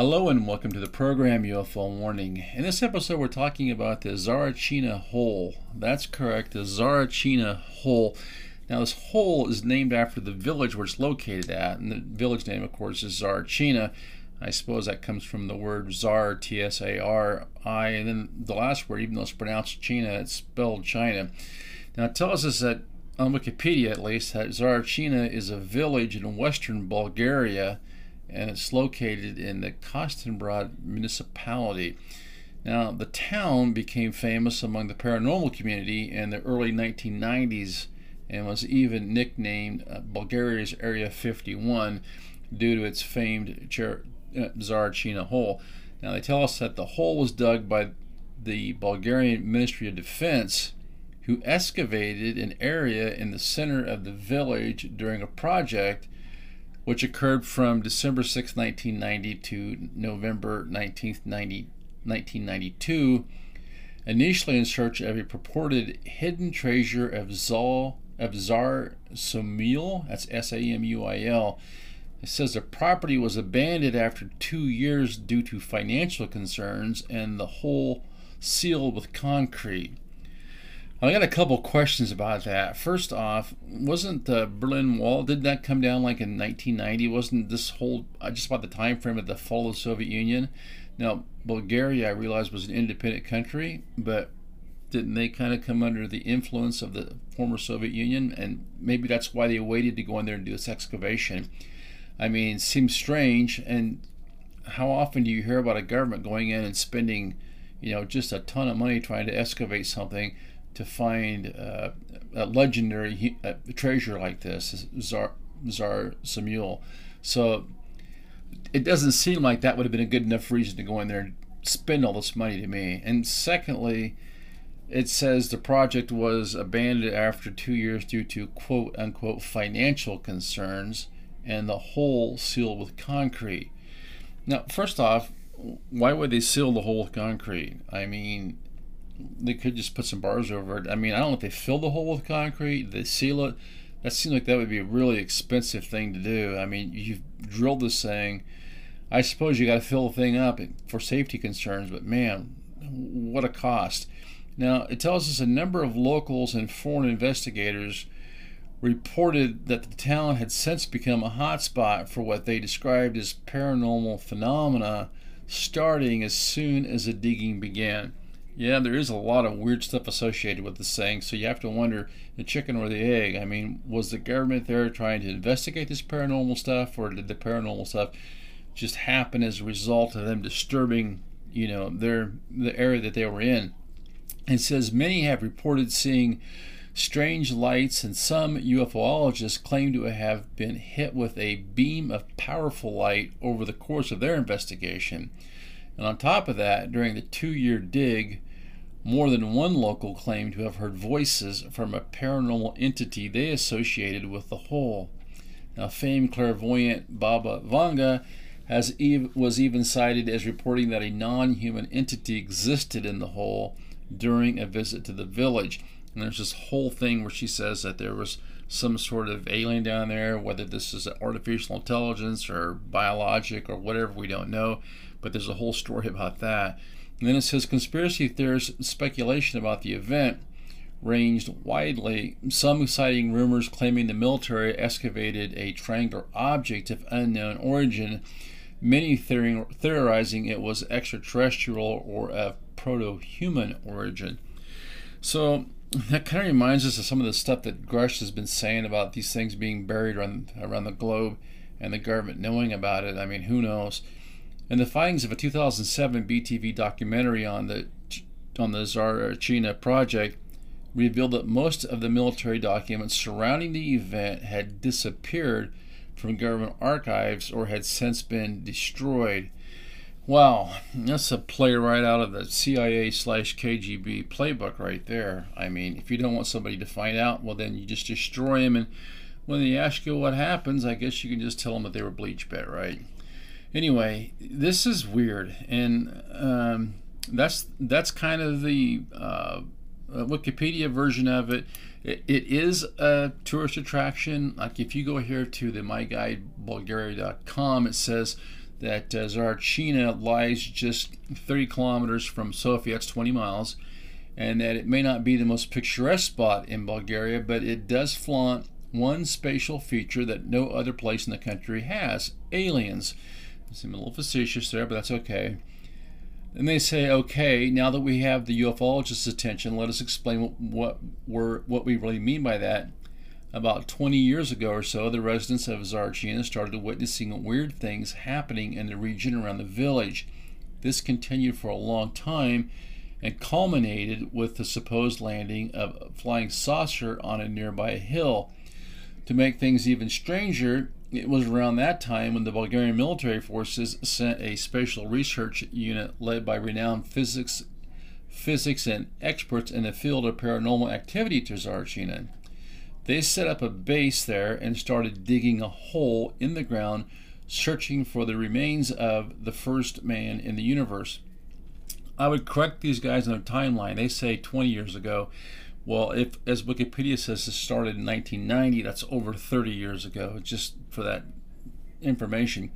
Hello and welcome to the program UFO Warning. In this episode, we're talking about the Tsarichina Hole. That's correct, the Tsarichina Hole. Now, this hole is named after the village where it's located at, and the village name, of course, is Tsarichina. I suppose that comes from the word Tsar, T S A R I, and then the last word, even though it's pronounced China, it's spelled China. Now, it tells us that, on Wikipedia at least, that Tsarichina is a village in western Bulgaria and it's located in the Kostinbrod municipality. Now, the town became famous among the paranormal community in the early 1990s and was even nicknamed uh, Bulgaria's Area 51 due to its famed Cher- uh, hole. Now, they tell us that the hole was dug by the Bulgarian Ministry of Defense, who excavated an area in the center of the village during a project which occurred from December 6, 1990 to November 19, 1992, initially in search of a purported hidden treasure of Zal of Tsar Samuil, that's S-A-M-U-I-L. It says the property was abandoned after two years due to financial concerns and the whole sealed with concrete. I got a couple questions about that. First off, wasn't the Berlin Wall did that come down like in 1990? Wasn't this whole uh, just about the time frame of the fall of the Soviet Union? Now, Bulgaria, I realized, was an independent country, but didn't they kind of come under the influence of the former Soviet Union? And maybe that's why they waited to go in there and do this excavation. I mean, seems strange. And how often do you hear about a government going in and spending, you know, just a ton of money trying to excavate something? To find uh, a legendary treasure like this, Tsar, Tsar Samuel. So it doesn't seem like that would have been a good enough reason to go in there and spend all this money to me. And secondly, it says the project was abandoned after two years due to quote unquote financial concerns and the hole sealed with concrete. Now, first off, why would they seal the hole with concrete? I mean, they could just put some bars over it. I mean, I don't know if they fill the hole with concrete, they seal it. That seems like that would be a really expensive thing to do. I mean, you've drilled this thing. I suppose you got to fill the thing up for safety concerns, but man, what a cost. Now, it tells us a number of locals and foreign investigators reported that the town had since become a hotspot for what they described as paranormal phenomena starting as soon as the digging began. Yeah, there is a lot of weird stuff associated with this thing, so you have to wonder the chicken or the egg. I mean, was the government there trying to investigate this paranormal stuff, or did the paranormal stuff just happen as a result of them disturbing, you know, their the area that they were in? It says many have reported seeing strange lights, and some UFOologists claim to have been hit with a beam of powerful light over the course of their investigation. And on top of that, during the two year dig, more than one local claimed to have heard voices from a paranormal entity they associated with the hole. Now, famed clairvoyant Baba Vanga has ev- was even cited as reporting that a non human entity existed in the hole during a visit to the village. And there's this whole thing where she says that there was some sort of alien down there, whether this is artificial intelligence or biologic or whatever, we don't know. But there's a whole story about that. And then it says conspiracy theorists' speculation about the event ranged widely, some citing rumors claiming the military excavated a triangular object of unknown origin, many theorizing it was extraterrestrial or of proto human origin. So that kind of reminds us of some of the stuff that Grusch has been saying about these things being buried around, around the globe and the government knowing about it. I mean, who knows? And the findings of a 2007 BTV documentary on the on the Tsarichina project revealed that most of the military documents surrounding the event had disappeared from government archives or had since been destroyed. Wow, that's a play right out of the CIA slash KGB playbook right there. I mean, if you don't want somebody to find out, well, then you just destroy them. And when they ask you what happens, I guess you can just tell them that they were bleach bit, right? Anyway, this is weird, and um, that's that's kind of the uh, Wikipedia version of it. it. It is a tourist attraction. Like if you go here to the myguidebulgaria.com, it says that uh, Tsarichina lies just 30 kilometers from Sofia, That's 20 miles, and that it may not be the most picturesque spot in Bulgaria, but it does flaunt one spatial feature that no other place in the country has aliens. I seem a little facetious there, but that's okay. And they say, okay, now that we have the ufologist's attention, let us explain what, what, we're, what we really mean by that. About 20 years ago or so, the residents of Tsarichina started witnessing weird things happening in the region around the village. This continued for a long time and culminated with the supposed landing of a flying saucer on a nearby hill. To make things even stranger, it was around that time when the Bulgarian military forces sent a special research unit led by renowned physics, physics and experts in the field of paranormal activity to Tsarichina. They set up a base there and started digging a hole in the ground, searching for the remains of the first man in the universe. I would correct these guys on their timeline. They say 20 years ago. Well, if as Wikipedia says, it started in 1990, that's over 30 years ago. Just for that information.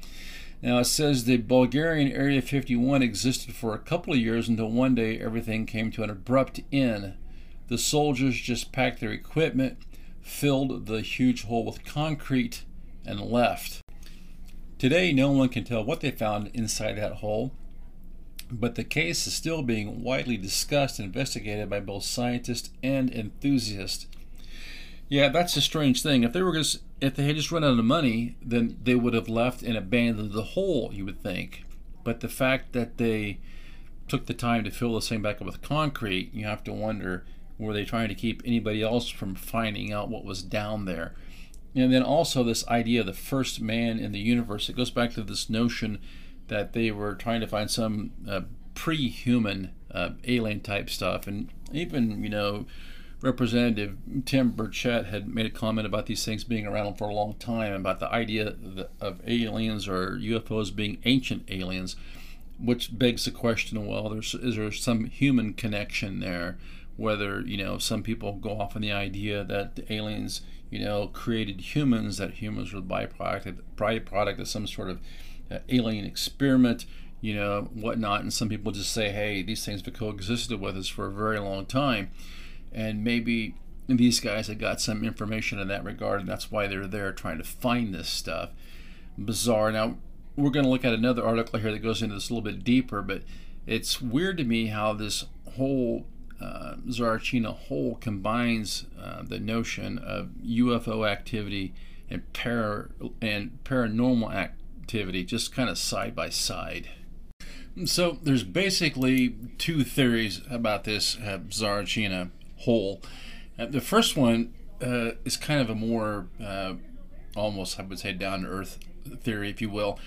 Now it says the Bulgarian Area 51 existed for a couple of years until one day everything came to an abrupt end. The soldiers just packed their equipment, filled the huge hole with concrete, and left. Today, no one can tell what they found inside that hole, but the case is still being widely discussed and investigated by both scientists and enthusiasts. Yeah, that's a strange thing. If they were just if they had just run out of money, then they would have left and abandoned the hole, you would think. But the fact that they took the time to fill this thing back up with concrete, you have to wonder were they trying to keep anybody else from finding out what was down there? And then also this idea of the first man in the universe. It goes back to this notion that they were trying to find some uh, pre-human uh, alien type stuff, and even you know. Representative Tim Burchett had made a comment about these things being around for a long time, about the idea of aliens or UFOs being ancient aliens, which begs the question: Well, there's is there some human connection there? Whether you know some people go off on the idea that the aliens, you know, created humans, that humans were the byproduct byproduct of some sort of uh, alien experiment, you know, whatnot. And some people just say, hey, these things have coexisted with us for a very long time. And maybe these guys have got some information in that regard, and that's why they're there trying to find this stuff. Bizarre. Now, we're going to look at another article here that goes into this a little bit deeper, but it's weird to me how this whole uh, Tsarichina hole combines uh, the notion of UFO activity and para and paranormal act activity, just kind of side by side. So there's basically two theories about this uh, Tsarichina hole. Uh, the first one uh, is kind of a more, uh, almost I would say, down to earth theory, if you will.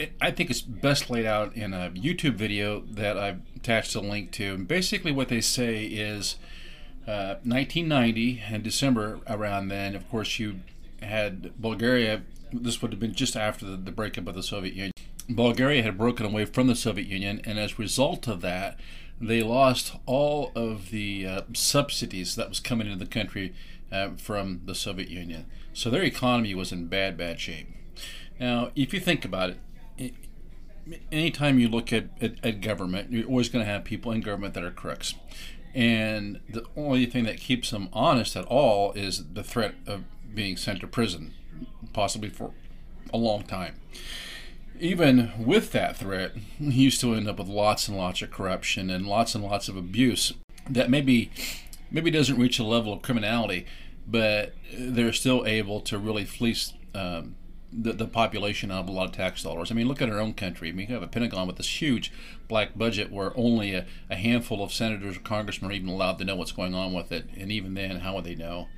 It, I think it's best laid out in a YouTube video that I've attached a link to. And basically, what they say is 1990 uh, and December around then, of course, you had Bulgaria this would have been just after the, the breakup of the Soviet Union. Bulgaria had broken away from the Soviet Union, and as a result of that, they lost all of the uh, subsidies that was coming into the country uh, from the Soviet Union. So their economy was in bad, bad shape. Now, if you think about it, anytime you look at, at, at government, you're always going to have people in government that are crooks. And the only thing that keeps them honest at all is the threat of being sent to prison possibly for a long time. Even with that threat, you still end up with lots and lots of corruption and lots and lots of abuse that maybe maybe doesn't reach a level of criminality, but they're still able to really fleece um, the, the population out of a lot of tax dollars. I mean, look at our own country. I mean, you have a Pentagon with this huge black budget where only a, a handful of senators or congressmen are even allowed to know what's going on with it. And even then, how would they know?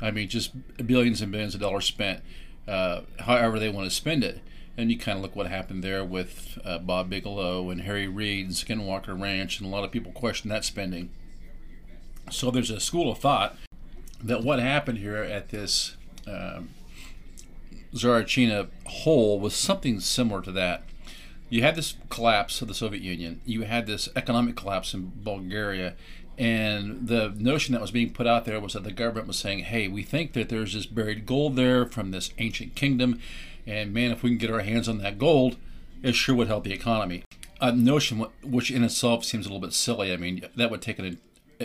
I mean, just billions and billions of dollars spent uh, however they want to spend it. And you kind of look what happened there with uh, Bob Bigelow and Harry Reid and Skinwalker Ranch, and a lot of people question that spending. So there's a school of thought that what happened here at this um, Tsarichina hole was something similar to that. You had this collapse of the Soviet Union. You had this economic collapse in Bulgaria, and the notion that was being put out there was that the government was saying, hey, we think that there's this buried gold there from this ancient kingdom. And man, if we can get our hands on that gold, it sure would help the economy. A notion which in itself seems a little bit silly. I mean, that would take an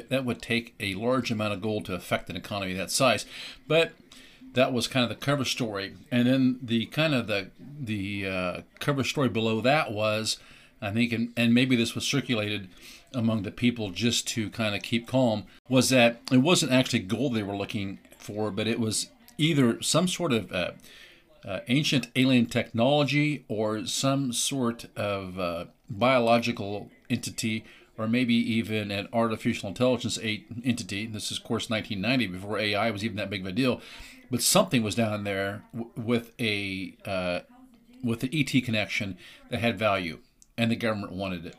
that would take a large amount of gold to affect an economy that size, but that was kind of the cover story. And then the kind of the the uh, cover story below that was, I think, and, and maybe this was circulated among the people just to kind of keep calm, was that it wasn't actually gold they were looking for, but it was either some sort of uh, uh, ancient alien technology or some sort of uh, biological entity or maybe even an artificial intelligence entity. This is, of course, 1990, before AI was even that big of a deal. But something was down there w- with a uh, with the ET connection that had value, and the government wanted it.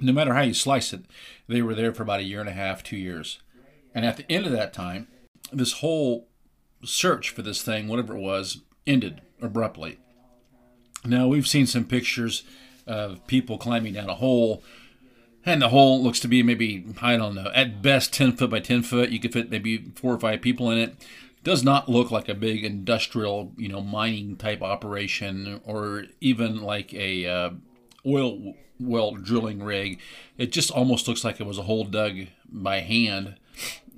No matter how you slice it, they were there for about a year and a half, two years. And at the end of that time, this whole search for this thing, whatever it was, ended abruptly. Now, we've seen some pictures of people climbing down a hole, and the hole looks to be maybe, I don't know, at best 10 foot by 10 foot. You could fit maybe four or five people in it. Does not look like a big industrial, you know, mining type operation or even like a uh, oil well drilling rig. It just almost looks like it was a hole dug by hand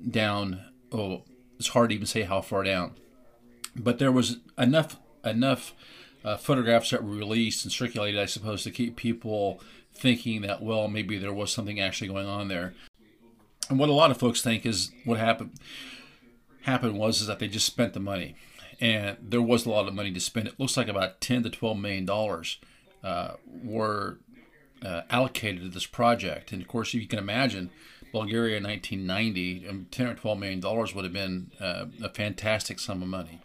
down. Oh, it's hard to even say how far down. But there was enough enough uh, photographs that were released and circulated, I suppose, to keep people thinking that well, maybe there was something actually going on there. And what a lot of folks think is what happened happened was is that they just spent the money, and there was a lot of money to spend. It looks like about ten to twelve million dollars uh, were uh, allocated to this project. And of course, if you can imagine Bulgaria in 1990, um, 10 or 12 million dollars would have been uh, a fantastic sum of money.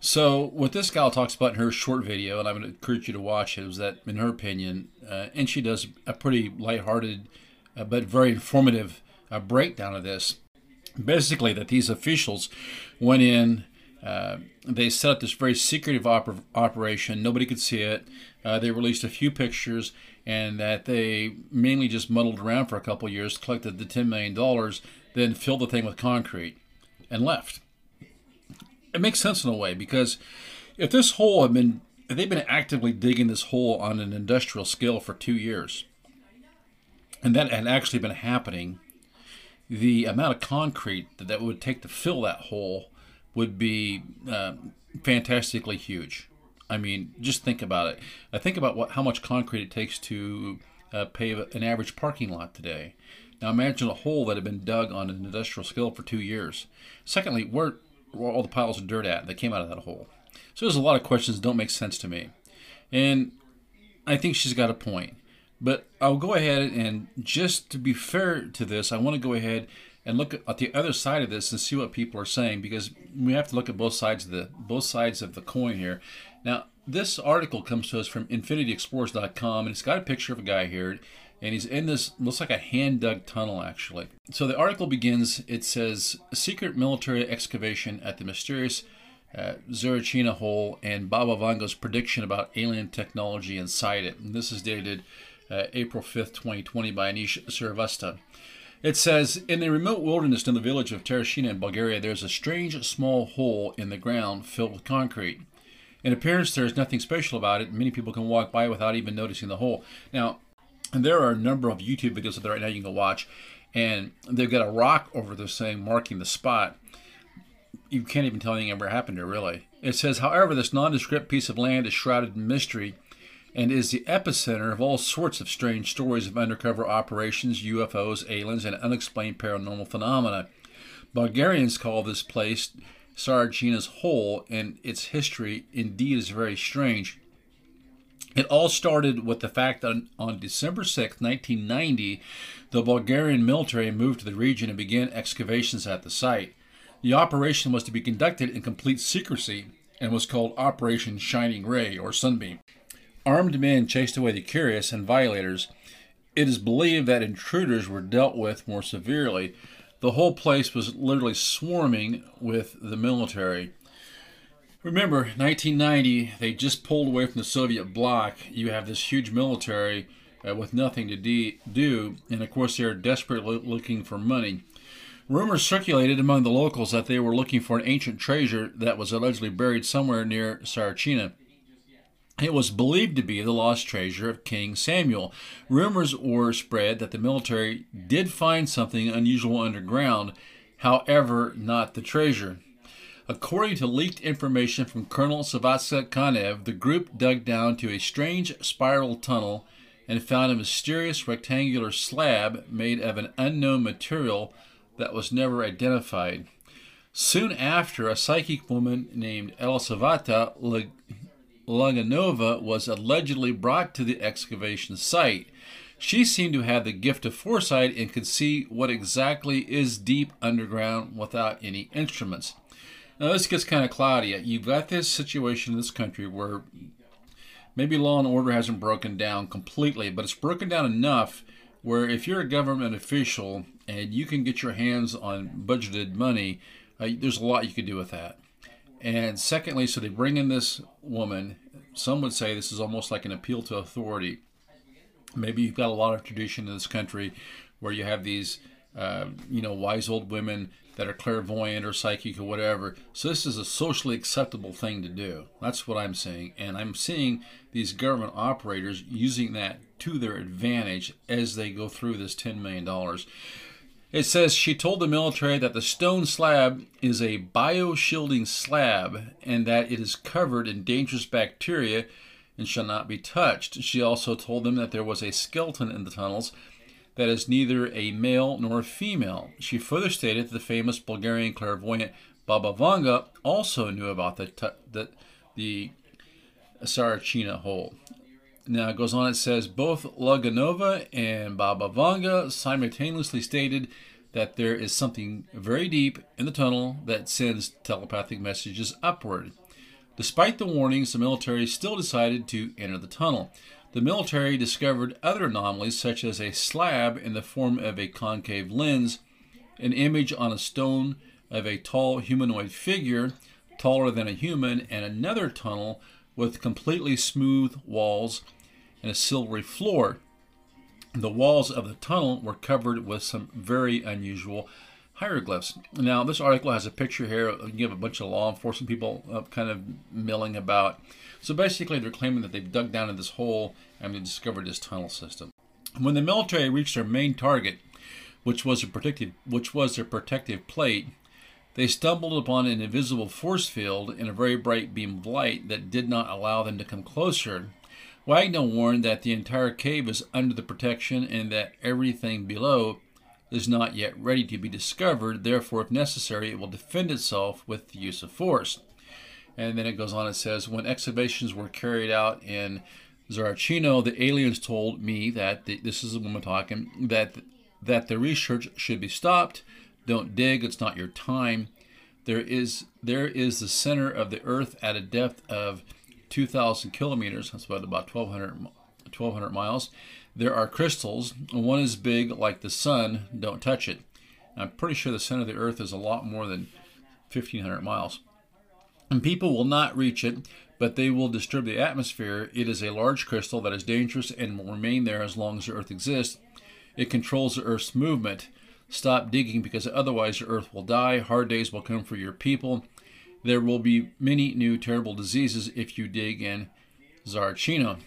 So, what this gal talks about in her short video, and I would encourage you to watch it, is that, in her opinion, uh, and she does a pretty lighthearted uh, but very informative uh, breakdown of this. Basically, that these officials went in, uh, they set up this very secretive oper- operation, nobody could see it. Uh, they released a few pictures, and that they mainly just muddled around for a couple years, collected the $10 million, then filled the thing with concrete and left. It makes sense in a way because if this hole had been, they've been actively digging this hole on an industrial scale for two years, and that had actually been happening, the amount of concrete that that would take to fill that hole would be uh, fantastically huge. I mean, just think about it. I think about what how much concrete it takes to uh, pave an average parking lot today. Now imagine a hole that had been dug on an industrial scale for two years. Secondly, where were all the piles of dirt at that came out of that hole? So there's a lot of questions that don't make sense to me, and I think she's got a point. But I'll go ahead and just to be fair to this, I want to go ahead and look at the other side of this and see what people are saying because we have to look at both sides of the both sides of the coin here. Now, this article comes to us from infinityexplorers.com and it's got a picture of a guy here and he's in this looks like a hand dug tunnel actually. So the article begins it says secret military excavation at the mysterious uh, hole and Baba Vanga's prediction about alien technology inside it. And this is dated uh, April 5th, 2020 by Anish Srivastav. It says In the remote wilderness in the village of Tereshina in Bulgaria, there's a strange small hole in the ground filled with concrete. In appearance, there's nothing special about it. Many people can walk by without even noticing the hole. Now, there are a number of YouTube videos that right now you can go watch, and they've got a rock over there saying marking the spot. You can't even tell anything ever happened there, really. It says, however, this nondescript piece of land is shrouded in mystery and is the epicenter of all sorts of strange stories of undercover operations, UFOs, aliens, and unexplained paranormal phenomena. Bulgarians call this place Saragina's Hole, and its history indeed is very strange. It all started with the fact that on December 6, 1990, the Bulgarian military moved to the region and began excavations at the site. The operation was to be conducted in complete secrecy and was called Operation Shining Ray or Sunbeam. Armed men chased away the curious and violators. It is believed that intruders were dealt with more severely, the whole place was literally swarming with the military. Remember, 1990, they just pulled away from the Soviet bloc. You have this huge military uh, with nothing to de- do, and of course, they're desperately looking for money. Rumors circulated among the locals that they were looking for an ancient treasure that was allegedly buried somewhere near Tsarichina. It was believed to be the lost treasure of King Samuel. Rumors were spread that the military did find something unusual underground, however, not the treasure. According to leaked information from Colonel Savitsa Kanev, the group dug down to a strange spiral tunnel and found a mysterious rectangular slab made of an unknown material that was never identified. Soon after, a psychic woman named Elisaveta Laganova was allegedly brought to the excavation site. She seemed to have the gift of foresight and could see what exactly is deep underground without any instruments. Now, this gets kind of cloudy. You've got this situation in this country where maybe law and order hasn't broken down completely, but it's broken down enough where if you're a government official and you can get your hands on budgeted money, uh, there's a lot you can do with that. And secondly, so they bring in this woman. Some would say this is almost like an appeal to authority. Maybe you've got a lot of tradition in this country where you have these, uh, you know, wise old women that are clairvoyant or psychic or whatever. So this is a socially acceptable thing to do. That's what I'm saying. And I'm seeing these government operators using that to their advantage as they go through this $10 million. It says she told the military that the stone slab is a bioshielding slab and that it is covered in dangerous bacteria and shall not be touched. She also told them that there was a skeleton in the tunnels that is neither a male nor a female. She further stated that the famous Bulgarian clairvoyant Baba Vanga also knew about the, the, the Tsarichina hole. Now it goes on, it says both Laganova and Baba Vanga simultaneously stated that there is something very deep in the tunnel that sends telepathic messages upward. Despite the warnings, the military still decided to enter the tunnel. The military discovered other anomalies, such as a slab in the form of a concave lens, an image on a stone of a tall humanoid figure, taller than a human, and another tunnel with completely smooth walls and a silvery floor. The walls of the tunnel were covered with some very unusual hieroglyphs. Now, this article has a picture here. You have a bunch of law enforcement people uh, kind of milling about. So basically, they're claiming that they've dug down in this hole and they discovered this tunnel system. When the military reached their main target, which was a protective, which was their protective plate, they stumbled upon an invisible force field in a very bright beam of light that did not allow them to come closer. Wagner warned that the entire cave is under the protection and that everything below is not yet ready to be discovered. Therefore, if necessary, it will defend itself with the use of force. And then it goes on, it says, when excavations were carried out in Zarachino, the aliens told me that the, this is a woman talking that that the research should be stopped. Don't dig; it's not your time. There is there is the center of the Earth at a depth of 2,000 kilometers. That's about about 1,200 1,200 miles. There are crystals. One is big like the sun. Don't touch it. I'm pretty sure the center of the Earth is a lot more than 1,500 miles. And people will not reach it, but they will disturb the atmosphere. It is a large crystal that is dangerous and will remain there as long as the Earth exists. It controls the Earth's movement. Stop digging because otherwise the Earth will die. Hard days will come for your people. There will be many new terrible diseases if you dig in Zarchino.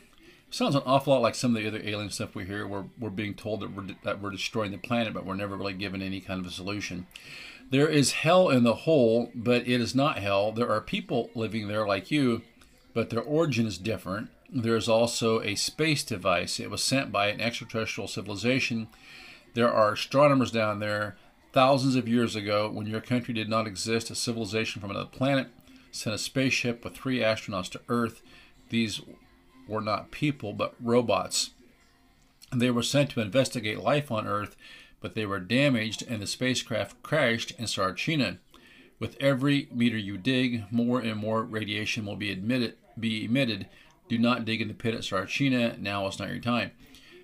Sounds an awful lot like some of the other alien stuff we hear. Where we're being told that we're, that we're destroying the planet, but we're never really given any kind of a solution. There is hell in the hole, but it is not hell. There are people living there like you, but their origin is different. There is also a space device. It was sent by an extraterrestrial civilization. There are astronomers down there thousands of years ago when your country did not exist. A civilization from another planet sent a spaceship with three astronauts to Earth. These were not people, but robots. They were sent to investigate life on Earth but they were damaged and the spacecraft crashed in Tsarichina. With every meter you dig, more and more radiation will be, admitted, be emitted. Do not dig in the pit at Tsarichina. Now is not your time.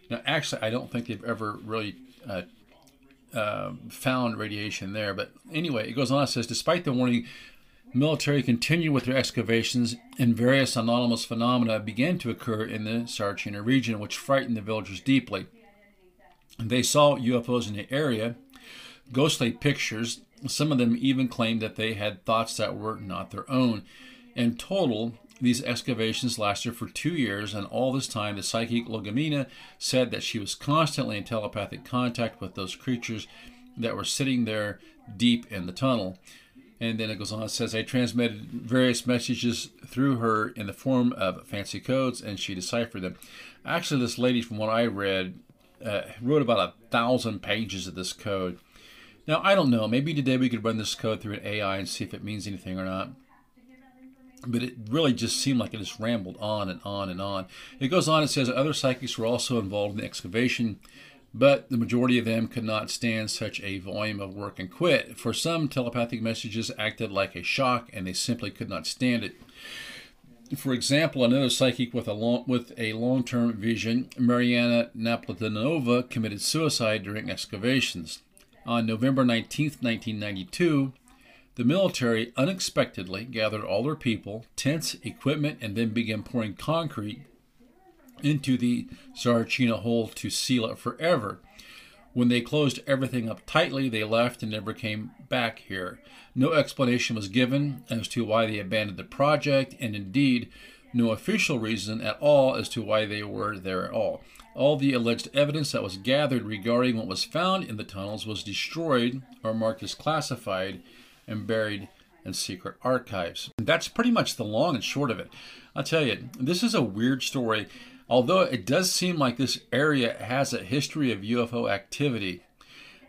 Now, actually, I don't think they've ever really uh, uh, found radiation there. But anyway, it goes on. It says, despite the warning, military continued with their excavations, and various anomalous phenomena began to occur in the Tsarichina region, which frightened the villagers deeply. They saw UFOs in the area, ghostly pictures. Some of them even claimed that they had thoughts that were not their own. In total, These excavations lasted for two years, and all this time, the psychic Logomina said that she was constantly in telepathic contact with those creatures that were sitting there deep in the tunnel. And then it goes on, it says, I transmitted various messages through her in the form of fancy codes, and she deciphered them. Actually, this lady, from what I read, uh, wrote about a thousand pages of this code. Now, I don't know. Maybe today we could run this code through an AI and see if it means anything or not. But it really just seemed like it just rambled on and on and on. It goes on, it says other psychics were also involved in the excavation, but the majority of them could not stand such a volume of work and quit. For some, telepathic messages acted like a shock and they simply could not stand it. For example, another psychic with a long, with a long-term vision, Mariana Naplatinova, committed suicide during excavations. On November 19, 1992, the military unexpectedly gathered all their people, tents, equipment, and then began pouring concrete into the Zarchina hole to seal it forever. When they closed everything up tightly, they left and never came back here. No explanation was given as to why they abandoned the project, and indeed, no official reason at all as to why they were there at all. All the alleged evidence that was gathered regarding what was found in the tunnels was destroyed or marked as classified and buried in secret archives. That's pretty much the long and short of it. I'll tell you, this is a weird story. Although it does seem like this area has a history of UFO activity,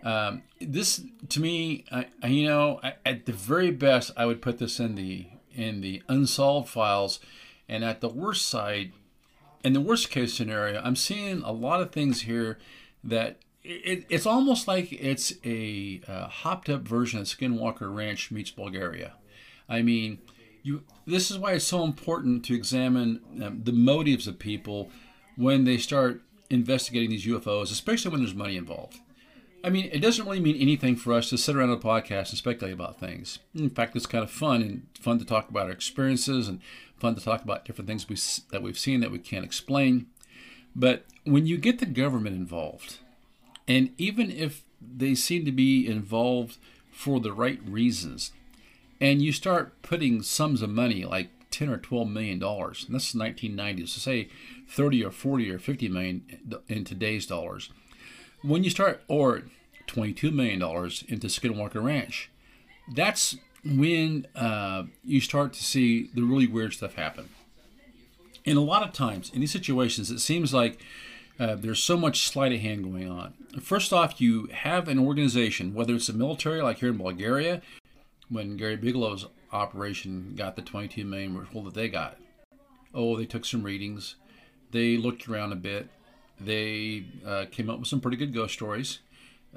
um, this to me, I, you know, I, at the very best, I would put this in the in the unsolved files, and at the worst side, in the worst case scenario, I'm seeing a lot of things here that it, it's almost like it's a uh, hopped up version of Skinwalker Ranch meets Bulgaria. I mean, you. This is why it's so important to examine um, the motives of people when they start investigating these UFOs, especially when there's money involved. I mean, it doesn't really mean anything for us to sit around a podcast and speculate about things. In fact, it's kind of fun and fun to talk about our experiences and fun to talk about different things we, that we've seen that we can't explain. But when you get the government involved, and even if they seem to be involved for the right reasons, and you start putting sums of money like 10 or 12 million dollars, and this is 1990s, so say 30 or 40 or 50 million in today's dollars. When you start, or 22 million dollars into Skinwalker Ranch, that's when uh, you start to see the really weird stuff happen. And a lot of times in these situations, it seems like uh, there's so much sleight of hand going on. First off, you have an organization, whether it's the military, like here in Bulgaria, when Gary Bigelow's operation got the 22 million well that they got. Oh, they took some readings, they looked around a bit, they uh, came up with some pretty good ghost stories.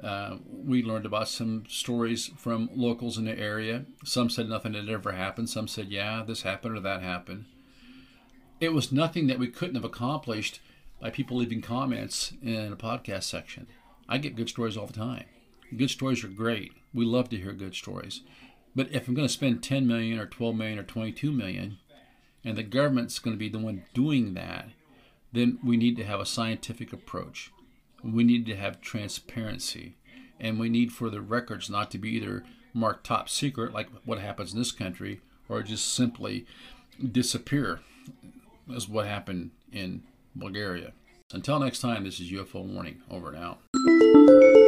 Uh, we learned about some stories from locals in the area. Some said nothing had ever happened. Some said, yeah, this happened or that happened. It was nothing that we couldn't have accomplished by people leaving comments in a podcast section. I get good stories all the time. Good stories are great. We love to hear good stories. But if I'm going to spend 10 million or 12 million or 22 million, and the government's going to be the one doing that, then we need to have a scientific approach. We need to have transparency. And we need for the records not to be either marked top secret, like what happens in this country, or just simply disappear, as what happened in Bulgaria. Until next time, this is UFO Warning. Over and out.